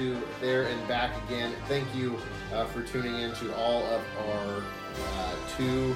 to There and Back Again. Thank you uh, for tuning in to all of our uh, two,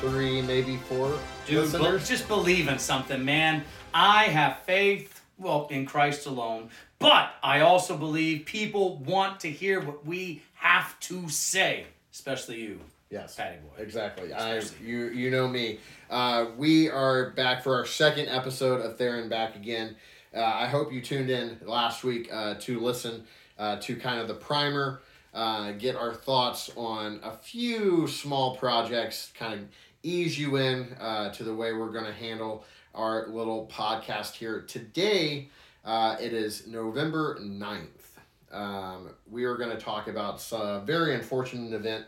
three, maybe four Dude, be- just believe in something, man. I have faith, well, in Christ alone, but I also believe people want to hear what we have to say, especially you. Yes, Patty boy. Exactly. I you you know me. Uh, we are back for our second episode of There and Back Again. Uh, I hope you tuned in last week uh, to listen uh, to kind of the primer, uh, get our thoughts on a few small projects, kind of ease you in uh, to the way we're going to handle our little podcast here today. Uh, it is November 9th. Um, we are going to talk about a very unfortunate event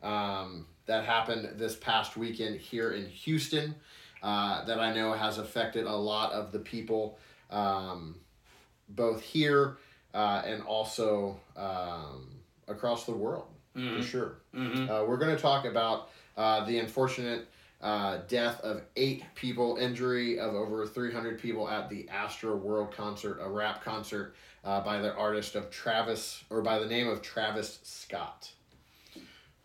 um, that happened this past weekend here in Houston that I know has affected a lot of the people um, both here uh, and also um, across the world for sure. Mhm. Uh, we're going to talk about uh, the unfortunate uh, death of eight people, injury of over 300 people at the Astroworld concert, a rap concert uh, by the artist of Travis, or by the name of Travis Scott.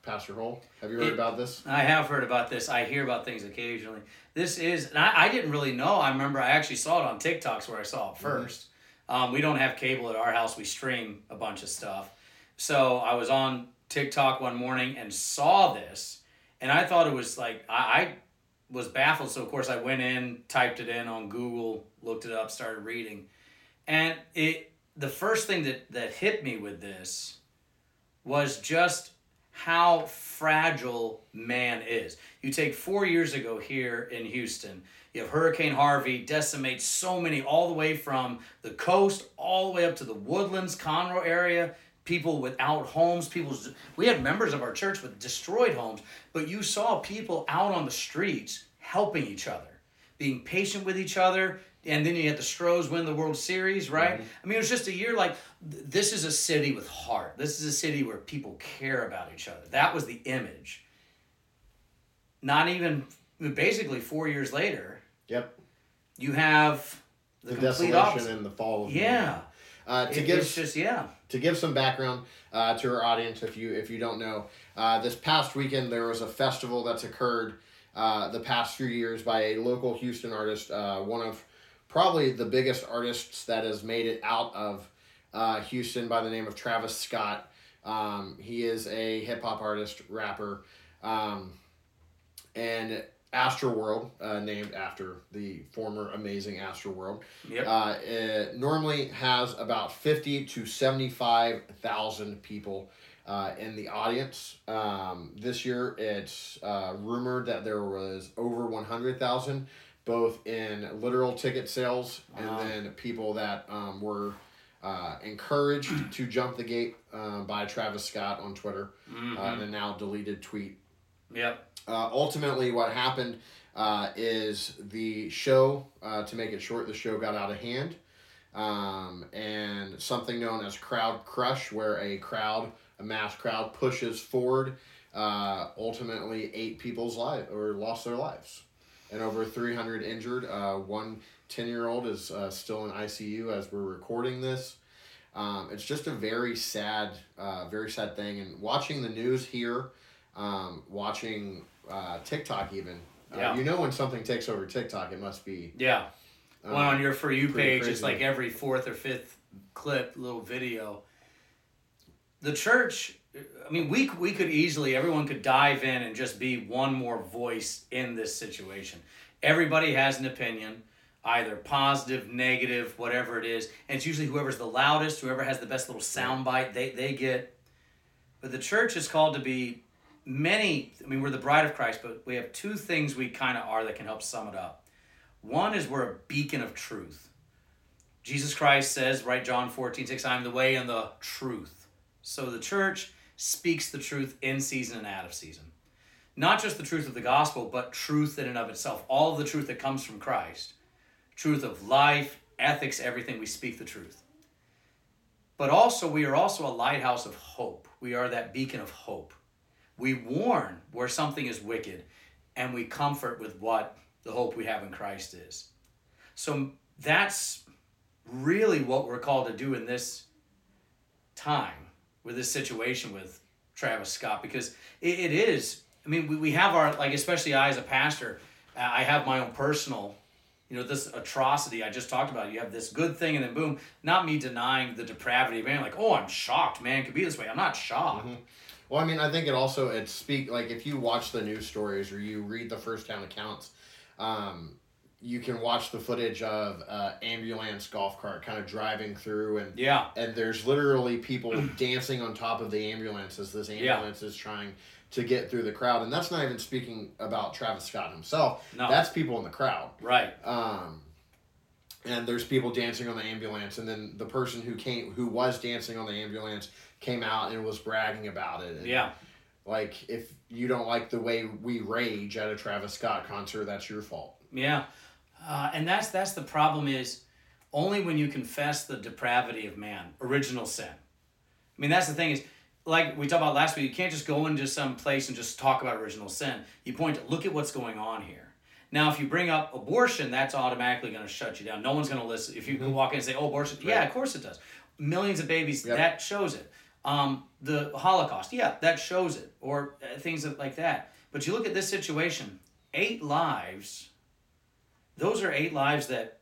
Pastor Hull, have you heard It- about this? I have heard about this. I hear about things occasionally. This is, and I, I didn't really know. I remember I actually saw it on TikToks where I saw it 1st Um, we don't have cable at our house. We stream a bunch of stuff. So I was on TikTok one morning and saw this, and I thought it was like I, I was baffled. So of course I went in, typed it in on Google, looked it up, started reading, and it. The first thing that that hit me with this was just how fragile man is. You take four years ago here in Houston, you have Hurricane Harvey decimates so many, all the way from the coast, all the way up to the woodlands, Conroe area. People without homes, people. We had members of our church with destroyed homes, but you saw people out on the streets helping each other, being patient with each other. And then you had the Stros win the World Series, right? I mean, it was just a year like th- this is a city with heart. This is a city where people care about each other. That was the image. Not even basically four years later, Yep. you have the, The, complete desolation opposite. and the fall of. Yeah, Uh, to It- give just yeah. to give some background uh, to our audience, if you if you don't know, uh, this past weekend there was a festival that's occurred uh, the past few years by a local Houston artist, uh, one of probably the biggest artists that has made it out of uh, Houston by the name of Travis Scott. Um, he is a hip hop artist, rapper, um, and Astroworld, uh, named after the former amazing Astroworld Yep. uh, it normally has about 50 to 75,000 people uh, in the audience. Um, this year, it's uh, rumored that there was over 100,000, both in literal ticket sales Wow. and then people that um, were uh, encouraged to jump the gate uh, by Travis Scott on Twitter Mhm. uh, in a now deleted tweet yep. uh, ultimately, what happened uh, is the show, uh, to make it short, the show got out of hand. Um, and something known as crowd crush, where a crowd, a mass crowd, pushes forward. Uh, ultimately, eight people's lives or lost their lives, and over three hundred injured. Uh, one 10 year old is uh, still in ICU as we're recording this. Um, it's just a very sad, uh, very sad thing. And watching the news here, um, watching uh, TikTok even. Yeah. Uh, you know when something takes over TikTok, it must be. Yeah. um, One on your for you page, it's like every fourth or fifth clip, little video. The church, I mean, we we could easily, everyone could dive in and just be one more voice in this situation. Everybody has an opinion, either positive, negative, whatever it is, and it's usually whoever's the loudest, whoever has the best little sound bite, they they get. But the church is called to be many. I mean, we're the bride of Christ, but we have two things we kind of are that can help sum it up. One is we're a beacon of truth. Jesus Christ says, right, John 14, 6, I'm the way and the truth. So the church speaks the truth in season and out of season. Not just the truth of the gospel, but truth in and of itself. All of the truth that comes from Christ. Truth of life, ethics, everything, we speak the truth. But also, we are also a lighthouse of hope. We are that beacon of hope. We warn where something is wicked, and we comfort with what the hope we have in Christ is. So that's really what we're called to do in this time with this situation with Travis Scott because it, it is. I mean, we, we have our like, especially I as a pastor, uh, I have my own personal, you know, this atrocity I just talked about. You have this good thing, and then boom. Not me denying the depravity of man. Like, oh, I'm shocked, man, could be this way. I'm not shocked. Mm-hmm. Well, I mean, I think it also it speak like if you watch the news stories or you read the firsthand accounts, um, you can watch the footage of uh, ambulance golf cart kind of driving through and Yeah, and there's literally people dancing on top of the ambulance as this ambulance is trying to get through the crowd and that's not even speaking about Travis Scott himself. No. that's people in the crowd. Right. um, and there's people dancing on the ambulance and then the person who came who was dancing on the ambulance came out and was bragging about it. And, Yeah, like if you don't like the way we rage at a Travis Scott concert that's your fault. Yeah, uh, and that's that's the problem is only when you confess the depravity of man, original sin. I mean, that's the thing is like we talked about last week. You can't just go into some place and just talk about original sin. You point to look at what's going on here. Now, if you bring up abortion, that's automatically going to shut you down. No one's going to listen. If you can walk in and say, "Oh, abortion," yeah, of course it does. Millions of babies, Yep. that shows it. Um, the Holocaust, yeah, that shows it, or uh, things like that. But you look at this situation: eight lives. Those are eight lives that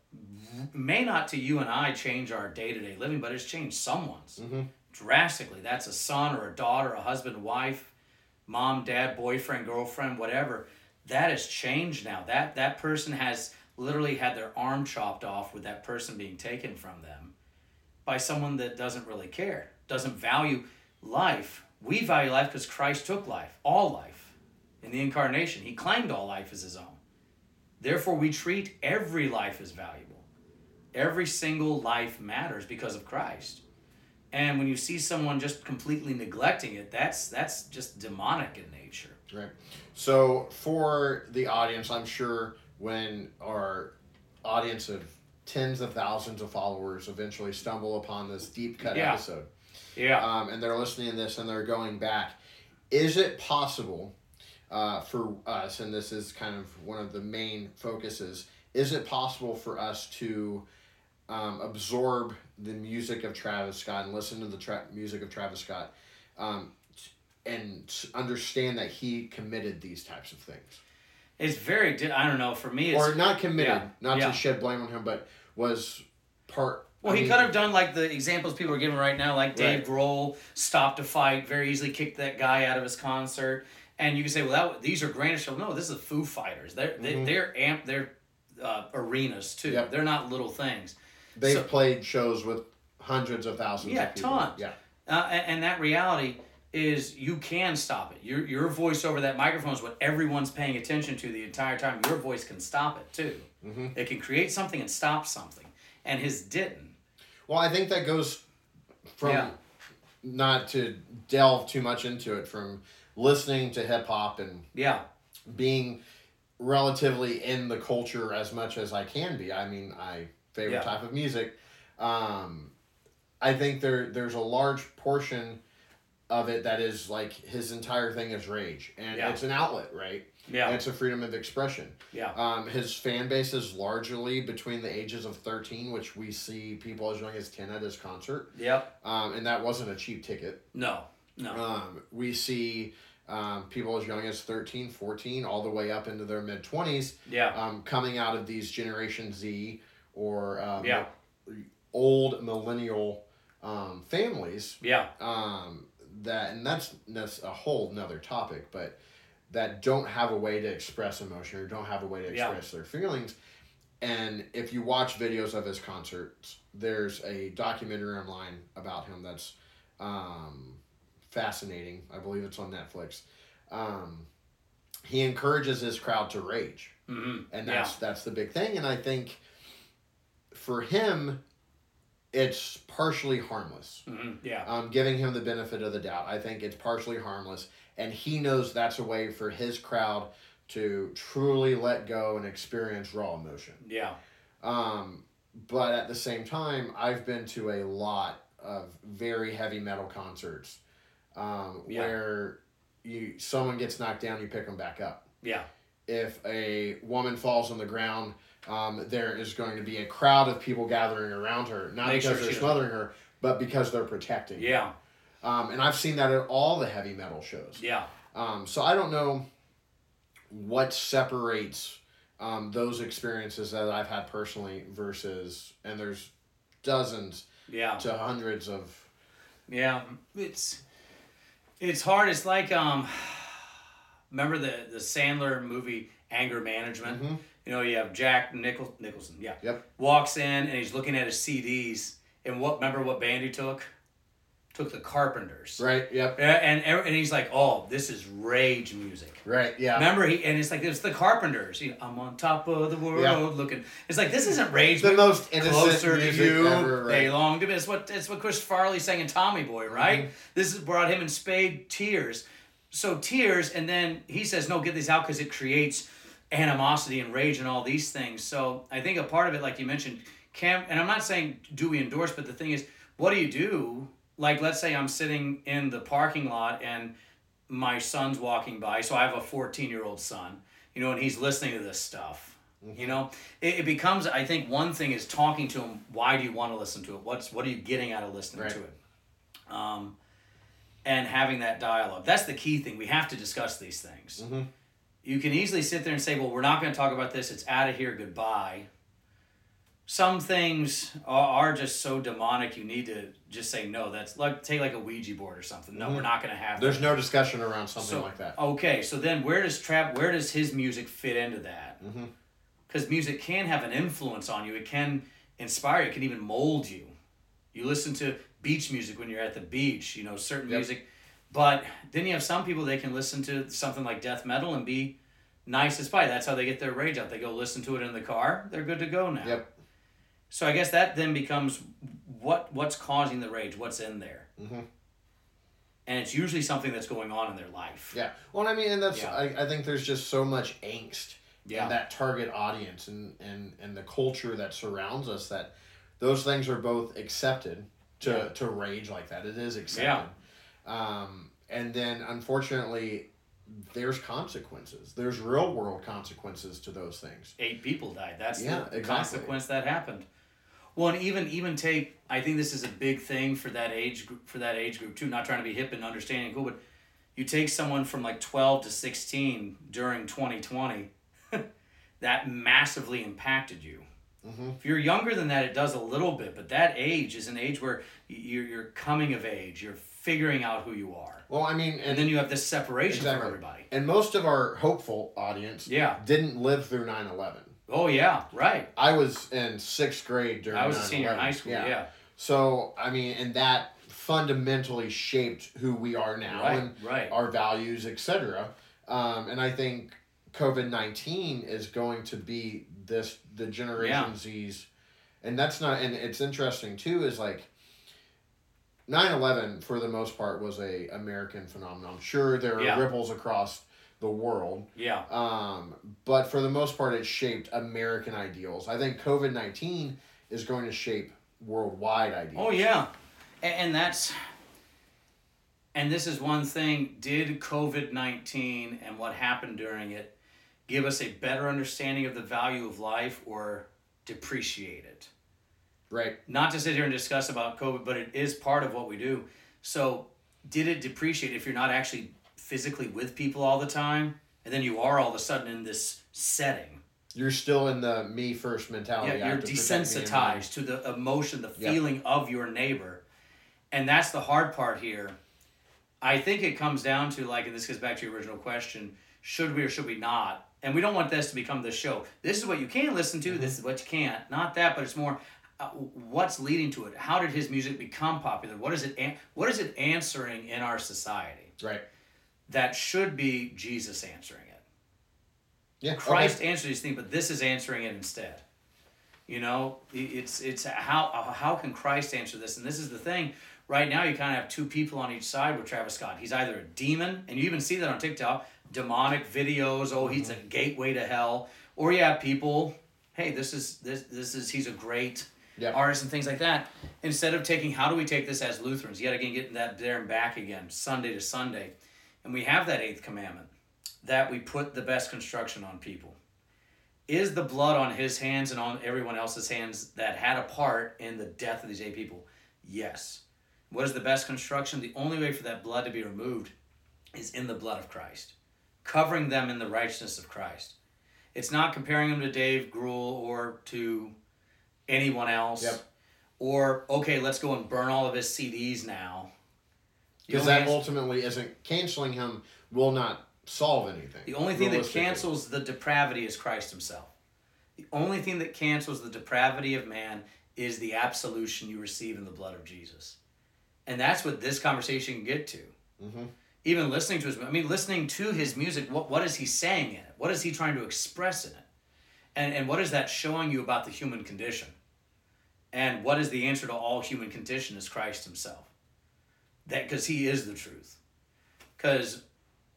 may not to you and I change our day to day living, but it's changed someone's mm-hmm. drastically. That's a son or a daughter, a husband, wife, mom, dad, boyfriend, girlfriend, whatever. That has changed now. That that person has literally had their arm chopped off with that person being taken from them by someone that doesn't really care, doesn't value life. We value life because Christ took life, all life, in the incarnation. He claimed all life as his own. Therefore, we treat every life as valuable. Every single life matters because of Christ. And when you see someone just completely neglecting it, that's that's just demonic in nature. Right. So for the audience, I'm sure when our audience of tens of thousands of followers eventually stumble upon this deep cut Yeah. episode, Yeah. um, and they're listening to this and they're going back, is it possible uh, for us, and this is kind of one of the main focuses, is it possible for us to um, absorb the music of Travis Scott and listen to the tra- music of Travis Scott um, and understand that he committed these types of things? It's very di- I don't know, for me it's or not committed, yeah, not yeah. to shed blame on him, but was part. Well, he could have done like the examples people are giving right now, like Dave Grohl stopped a fight, very easily kicked that guy out of his concert, and you can say, well, that these are granite shows. No, this is the Foo Fighters. They're they, they're amp, they're uh, arenas too. Mm-hmm. Yep. They're not little things. They've so- played shows with hundreds of thousands. Yeah, of people. tons. Yeah, Uh, and, and that reality is you can stop it. Your your voice over that microphone is what everyone's paying attention to the entire time. Your voice can stop it too. Mm-hmm. It can create something and stop something, and his didn't. Well, I think that goes from Yeah. not to delve too much into it from listening to hip hop and Yeah, being relatively in the culture as much as I can be. I mean, I favorite Yeah. type of music. Um, I think there there's a large portion of it that is like his entire thing is rage, and Yeah. it's an outlet, right? yeah, And it's a freedom of expression. yeah, Um, his fan base is largely between the ages of 13, which we see people as young as 10 at his concert. yep. Um, and that wasn't a cheap ticket. No, no. Um, we see um, people as young as 13, 14, all the way up into their mid 20s yeah, um, coming out of these Generation Z or um, Yeah. old millennial um, families yeah, um, that and that's that's a whole nother topic but that don't have a way to express emotion or don't have a way to Yeah. express their feelings and if you watch videos of his concerts there's a documentary online about him that's um, fascinating. I believe it's on netflix. Um, he encourages his crowd to rage. Hmm and yeah, that's that's the big thing. And i think for him it's partially harmless. Hmm yeah, um, giving him the benefit of the doubt. I think it's partially harmless, and he knows that's a way for his crowd to truly let go and experience raw emotion. yeah, Um, but at the same time, I've been to a lot of very heavy metal concerts um, Yeah. where you someone gets knocked down, you pick them back up. yeah, If a woman falls on the ground, um, there is going to be a crowd of people gathering around her, not Make because sure they're smothering her, but because they're protecting. Yeah. Um, and I've seen that at all the heavy metal shows. Yeah. Um, so I don't know what separates um, those experiences that I've had personally versus, and there's dozens Yeah. to hundreds of. Yeah, it's it's hard. It's like um, remember the the Sandler movie Anger Management. Mhm. You know, you have Jack Nichol- Nicholson. Yeah, Yep. walks in and he's looking at his CDs. And what? Remember what band he took? Took the Carpenters. Right. Yep. Yeah, and and he's like, oh, this is rage music. Right. Yeah. Remember he and it's like it's the Carpenters. You know, I'm on top of the world, Yeah. looking. It's like this isn't rage. the most innocent closer to you. ever. Right. They long to me. It's what it's what Chris Farley sang in Tommy Boy, right? Mm-hmm. This has brought him in spade tears. So tears, and then he says, "No, get these out because it creates animosity and rage and all these things." So I think a part of it, like you mentioned, Cam, and I'm not saying do we endorse, but the thing is, what do you do? Like, let's say I'm sitting in the parking lot and my son's walking by. So I have a 14 year old son, you know, and he's listening to this stuff. Mm-hmm. You know, it, it becomes. I think one thing is talking to him. Why do you want to listen to it? What's what are you getting out of listening Right. to it? Um, and having that dialogue. That's the key thing. We have to discuss these things. Mhm. You can easily sit there and say, "Well, we're not going to talk about this. It's out of here. Goodbye." Some things are, are just so demonic. You need to just say no. That's like take like a Ouija board or something. No, we're mm-hmm. not going to have. that. There's no discussion around something So- like that. Okay, so then where does trap? Where does his music fit into that? Mm-hmm. Because music can have an influence on you. It can inspire. you, It can even mold you. You listen to beach music when you're at the beach. You know certain Yep. music, but then you have some people they can listen to something like death metal and be nice as pie. That's how they get their rage out. They go listen to it in the car. They're good to go now. Yep. So I guess that then becomes what what's causing the rage. What's in there. Mhm. And it's usually something that's going on in their life. Yeah. Well, I mean, and that's Yeah. I, I think there's just so much angst Yeah. in that target audience and and and the culture that surrounds us that those things are both accepted to Yeah. to rage like that. It is accepted. Yeah. Um, and then unfortunately, there's consequences. There's real world consequences to those things. eight people died. That's Yeah, the exactly. consequence that happened. Well, and even even take I think this is a big thing for that age group for that age group too. Not trying to be hip and understanding cool, but you take someone from like twelve to sixteen during twenty twenty, that massively impacted you. Mhm. If you're younger than that, it does a little bit, but that age is an age where you're you're coming of age. You're figuring out who you are, Well, I mean, and and then you have this separation Exactly. from everybody. and most of our hopeful audience Yeah. didn't live through 9-11. Oh yeah. Right. I was in sixth grade during. I was a senior in high school. yeah. So I mean, and that fundamentally shaped who we are now Right. and Right. our values, etc. Um, and I think COVID nineteen is going to be this the Generation Yeah. Z's, and that's not. And it's interesting too is like. 9-11 for the most part was a American phenomenon. I'm sure, there are Yeah. ripples across the world, Yeah. um, but for the most part, it shaped American ideals. I think COVID nineteen is going to shape worldwide ideals. Oh yeah, and, and that's and this is one thing. Did COVID nineteen and what happened during it give us a better understanding of the value of life or depreciate it? Right. Not to sit here and discuss about COVID, but it is part of what we do. So, did it depreciate if you're not actually physically with people all the time, and then you are all of a sudden in this setting? You're still in the me first mentality. Yeah, you're to protect me and mine. desensitized to the emotion, the feeling of your neighbor. And that's the hard part here. I think it comes down to like, and this goes back to your original question should we or should we not? And we don't want this to become the show. This is what you can listen to, this is what you can't. Not that, but it's more uh, what's leading to it. How did his music become popular? What is it? An- what is it answering in our society? Right. That should be Jesus answering it. Yeah. Christ answered these things, but this is answering it instead. You know, it's it's how how can Christ answer this? And this is the thing. Right now, you kind of have two people on each side with Travis Scott. He's either a demon, and you even see that on TikTok, demonic videos. Oh, he's a mm-hmm. gateway to hell. Or you have people, hey, this is this this is he's a great Yep. artist and things like that. Instead of taking, how do we take this as Lutherans? Yet again, getting that there and back again, Sunday to Sunday, and we have that eighth commandment that we put the best construction on people. Is the blood on his hands and on everyone else's hands that had a part in the death of these eight people? Yes. What is the best construction? The only way for that blood to be removed is in the blood of Christ, covering them in the righteousness of Christ. It's not comparing them to Dave Grohl or to anyone else. Yep. Or, okay, let's go and burn all of his CDs now. Because that ultimately isn't canceling him will not solve anything. The only thing that cancels the depravity is Christ Himself. The only thing that cancels the depravity of man is the absolution you receive in the blood of Jesus. And that's what this conversation can get to. Mhm. Even listening to his, I mean, listening to his music, what, what is he saying in it? What is he trying to express in it? And, and what is that showing you about the human condition? And what is the answer to all human condition is Christ Himself. That because He is the truth. Because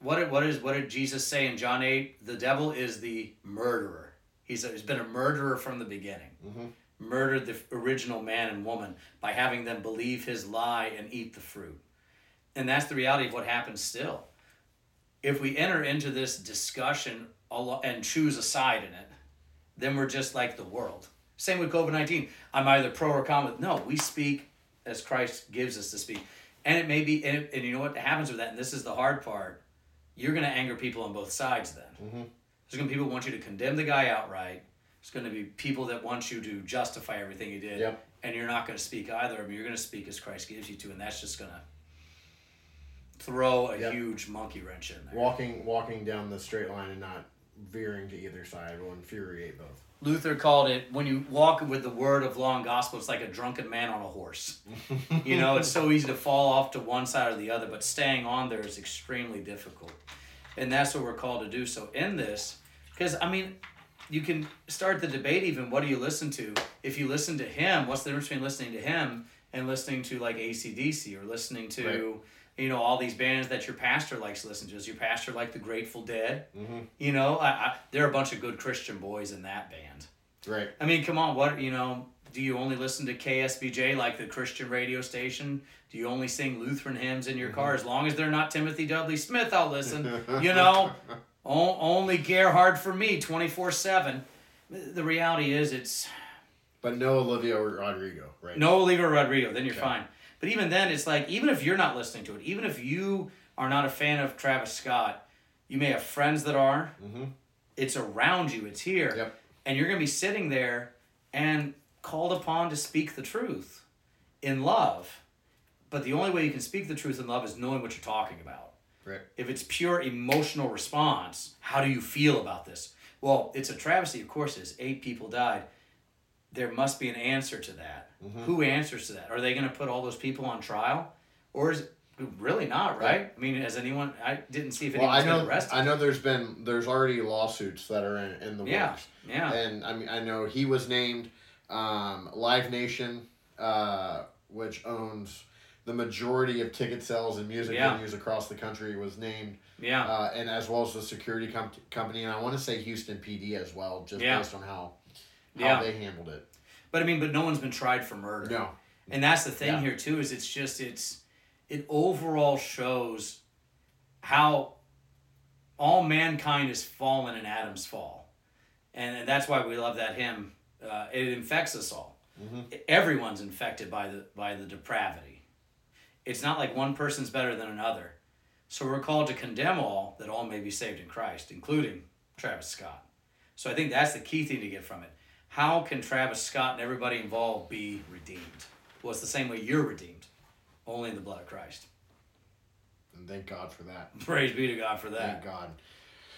what did, what is what did Jesus say in John eight? The devil is the murderer. He's, he's been a murderer from the beginning. Mhm. Murdered the original man and woman by having them believe his lie and eat the fruit. And that's the reality of what happens still. If we enter into this discussion and choose a side in it, then we're just like the world. Same with COVID 19. I'm either pro or con with. No, we speak as Christ gives us to speak. And it may be, and, it, and you know what happens with that, and this is the hard part, you're going to anger people on both sides then. Mhm. There's going to be people who want you to condemn the guy outright. There's going to be people that want you to justify everything you did. Yep. And you're not going to speak either. I mean, you're going to speak as Christ gives you to, and that's just going to throw a Yep. huge monkey wrench in there. Walking walking down the straight line and not veering to either side will infuriate both. Luther called it when you walk with the word of law and gospel, it's like a drunken man on a horse. you know, it's so easy to fall off to one side or the other, but staying on there is extremely difficult. And that's what we're called to do. So, in this, because I mean, you can start the debate even what do you listen to? If you listen to him, what's the difference between listening to him and listening to like ACDC or listening to, Right. You know, all these bands that your pastor likes to listen to? Is your pastor like the Grateful Dead? Mhm. You know, I, I, there are a bunch of good Christian boys in that band. Right. I mean, come on, what you know? Do you only listen to KSBJ like the Christian radio station? Do you only sing Lutheran hymns in your car? As long as they're not Timothy Dudley Smith, I'll listen. you know, o- only Gerhardt for me, twenty four seven. The reality is, it's But no Olivia Rodrigo, right? no Olivia Rodrigo. Then you're Okay. fine. But even then, it's like even if you're not listening to it, even if you are not a fan of Travis Scott, you may have friends that are. Mm-hmm. It's around you. It's here. Yep. and you're going to be sitting there and called upon to speak the truth in love. But the only way you can speak the truth in love is knowing what you're talking about. Right. If it's pure emotional response, how do you feel about this? Well, it's a travesty, of course, it is. Eight people died. There must be an answer to that. Mm-hmm. Who answers to that? Are they going to put all those people on trial? Or is it really not, right? I mean, has anyone, I didn't see if Well, I anyone's been know. arrested. I know. There's been. There's already lawsuits that are in, in the Yeah, works. yeah. And I mean, I know he was named. Um, Live Nation, uh, which owns the majority of ticket sales and music Yeah. venues across the country, was named. yeah. Uh, and as well as the security com- company, and I want to say Houston PD as well, just Yeah. based on how how Yeah. they handled it. But I mean, but no one's been tried for murder. No. And that's the thing Yeah. here too is it's just it's it overall shows how all mankind is fallen in Adam's fall, and that's why we love that hymn. Uh, it infects us all. Mhm. Everyone's infected by the by the depravity. It's not like one person's better than another. So we're called to condemn all that all may be saved in Christ, including Travis Scott. So I think that's the key thing to get from it. How can Travis Scott and everybody involved be redeemed? Well, it's the same way you're redeemed, only in the blood of Christ. And thank God for that. Praise be to God for that. Thank God.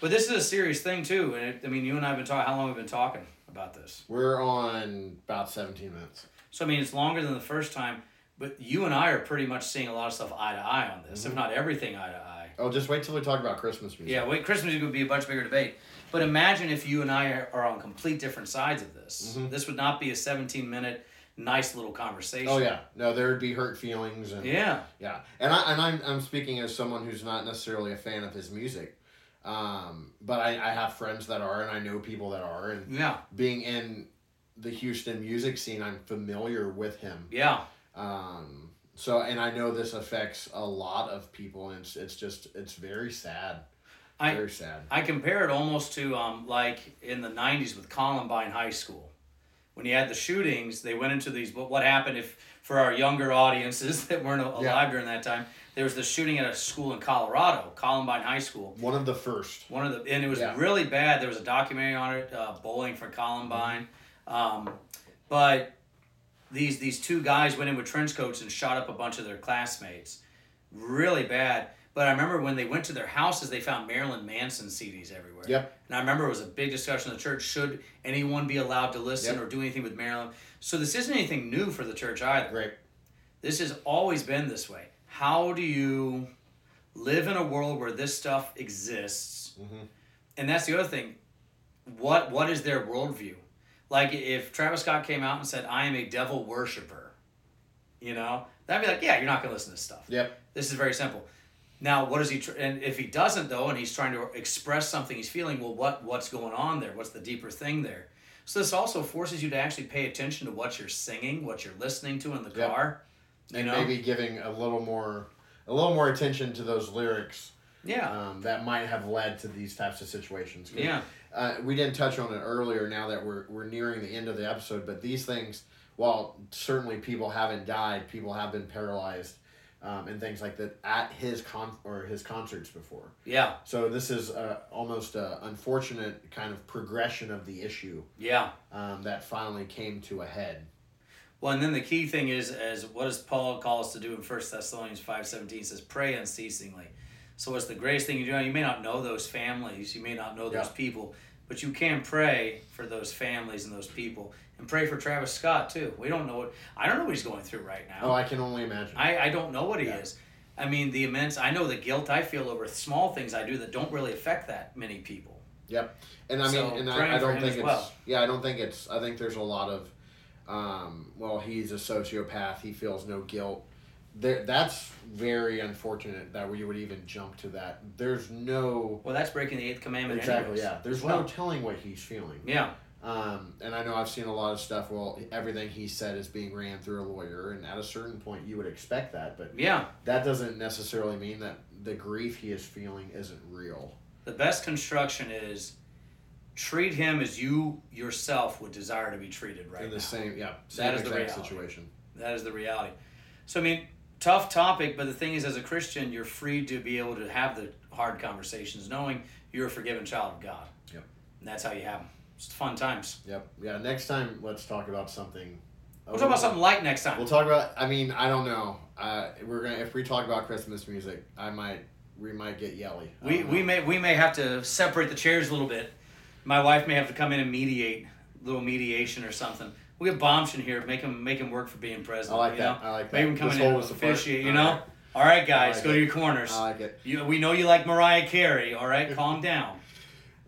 But this is a serious thing too, and it, I mean, you and I have been talking. How long have we been talking about this? We're on about 17 minutes. So I mean, it's longer than the first time, but you and I are pretty much seeing a lot of stuff eye to eye on this, if mm-hmm. not everything eye to eye. Oh, just wait till we talk about Christmas music. Yeah, wait, Christmas music would be a much bigger debate. But imagine if you and I are, are on complete different sides of this. Mhm. This would not be a 17 minute, nice little conversation. Oh yeah. No, there would be hurt feelings and Yeah. yeah. And I and I'm I'm speaking as someone who's not necessarily a fan of his music. Um, but I, I have friends that are and I know people that are and Yeah. being in the Houston music scene, I'm familiar with him. Yeah. Um, so and I know this affects a lot of people and it's, it's just it's very sad. I- very sad. I compare it almost to um, like in the 90s with Columbine High School, when you had the shootings, they went into these. But what happened if for our younger audiences that weren't alive Yeah. during that time? There was the shooting at a school in Colorado, Columbine High School. One of the first. One of the and it was Yeah. really bad. There was a documentary on it, uh, Bowling for Columbine. Um, but these these two guys went in with trench coats and shot up a bunch of their classmates. Really bad. But I remember when they went to their houses, they found Marilyn Manson CDs everywhere. Yep. And I remember it was a big discussion in the church. Should anyone be allowed to listen Yep. or do anything with Marilyn? So this isn't anything new for the church either. Right. This has always been this way. How do you live in a world where this stuff exists? Mhm. And that's the other thing. What what is their worldview? Like if Travis Scott came out and said, "I am a devil worshiper," you know, that'd be like, "Yeah, you're not gonna listen to this stuff." Yep. This is very simple. Now, what is he? Tr- and if he doesn't though, and he's trying to express something he's feeling, well, what what's going on there? What's the deeper thing there? So this also forces you to actually pay attention to what you're singing, what you're listening to in the Yep. car. You And know? maybe giving a little more, a little more attention to those lyrics Yeah. um, that might have led to these types of situations. Yeah. Uh, we didn't touch on it earlier. Now that we're we're nearing the end of the episode, but these things, while certainly people haven't died, people have been paralyzed, um, and things like that at his con or his concerts before. Yeah. So this is uh, almost a unfortunate kind of progression of the issue Yeah. um, that finally came to a head. Well, and then the key thing is, as what does Paul call us to do in First Thessalonians five seventeen? Says pray unceasingly. So what's the greatest thing you do? You may not know those families, you may not know those Yeah. people, but you can pray for those families and those people, and pray for Travis Scott too. We don't know what I don't know what he's going through right now. Oh, I can only imagine. I, I don't know what he Yeah. is. I mean, the immense. I know the guilt I feel over small things I do that don't really affect that many people. Yep. And I mean, So, and I, I don't think it's well. yeah, I don't think it's. I think there's a lot of, um, well, he's a sociopath. He feels no guilt. There, that's very unfortunate that we would even jump to that. There's no Well, that's breaking the eighth commandment. exactly anyways, yeah. There's well. no telling what he's feeling. Yeah. Um, and I know I've seen a lot of stuff. Well, everything he said is being ran through a lawyer, and at a certain point, you would expect that, but Yeah. that doesn't necessarily mean that the grief he is feeling isn't real. The best construction is treat him as you yourself would desire to be treated right In the now. same, yeah, same That is the reality. situation. That is the reality. So I mean, tough topic, but the thing is, as a Christian, you're free to be able to have the hard conversations, knowing you're a forgiven child of God. Yep. And that's how you have them. It's fun times. Yep. Yeah. Next time, let's talk about something. We'll talk about something light next time. We'll talk about. I mean, I don't know. Uh, we're gonna if we talk about Christmas music, I might we might get yelly. I We, we may we may have to separate the chairs a little bit. My wife may have to come in and mediate, little mediation or something. We have bombs in here. Make him make him work for being president. I like you that. Know? I like Make him come This in and officiate. You know. right. All right, guys, like go it. to your corners. I like it. You, we know you like Mariah Carey. All right, calm down.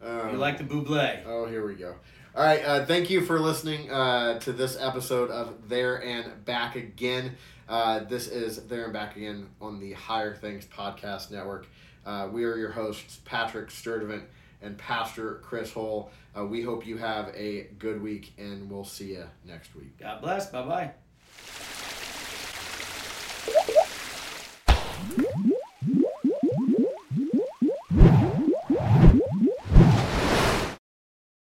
Um, You like the Buble. Oh, here we go. All right. Uh, thank you for listening uh, to this episode of There and Back Again. Uh, this is There and Back Again on the Higher Things Podcast Network. Uh, we are your hosts, Patrick Sturdivant and Pastor Chris Hull. Uh, we hope you have a good week, and we'll see you next week. God bless. Bye bye.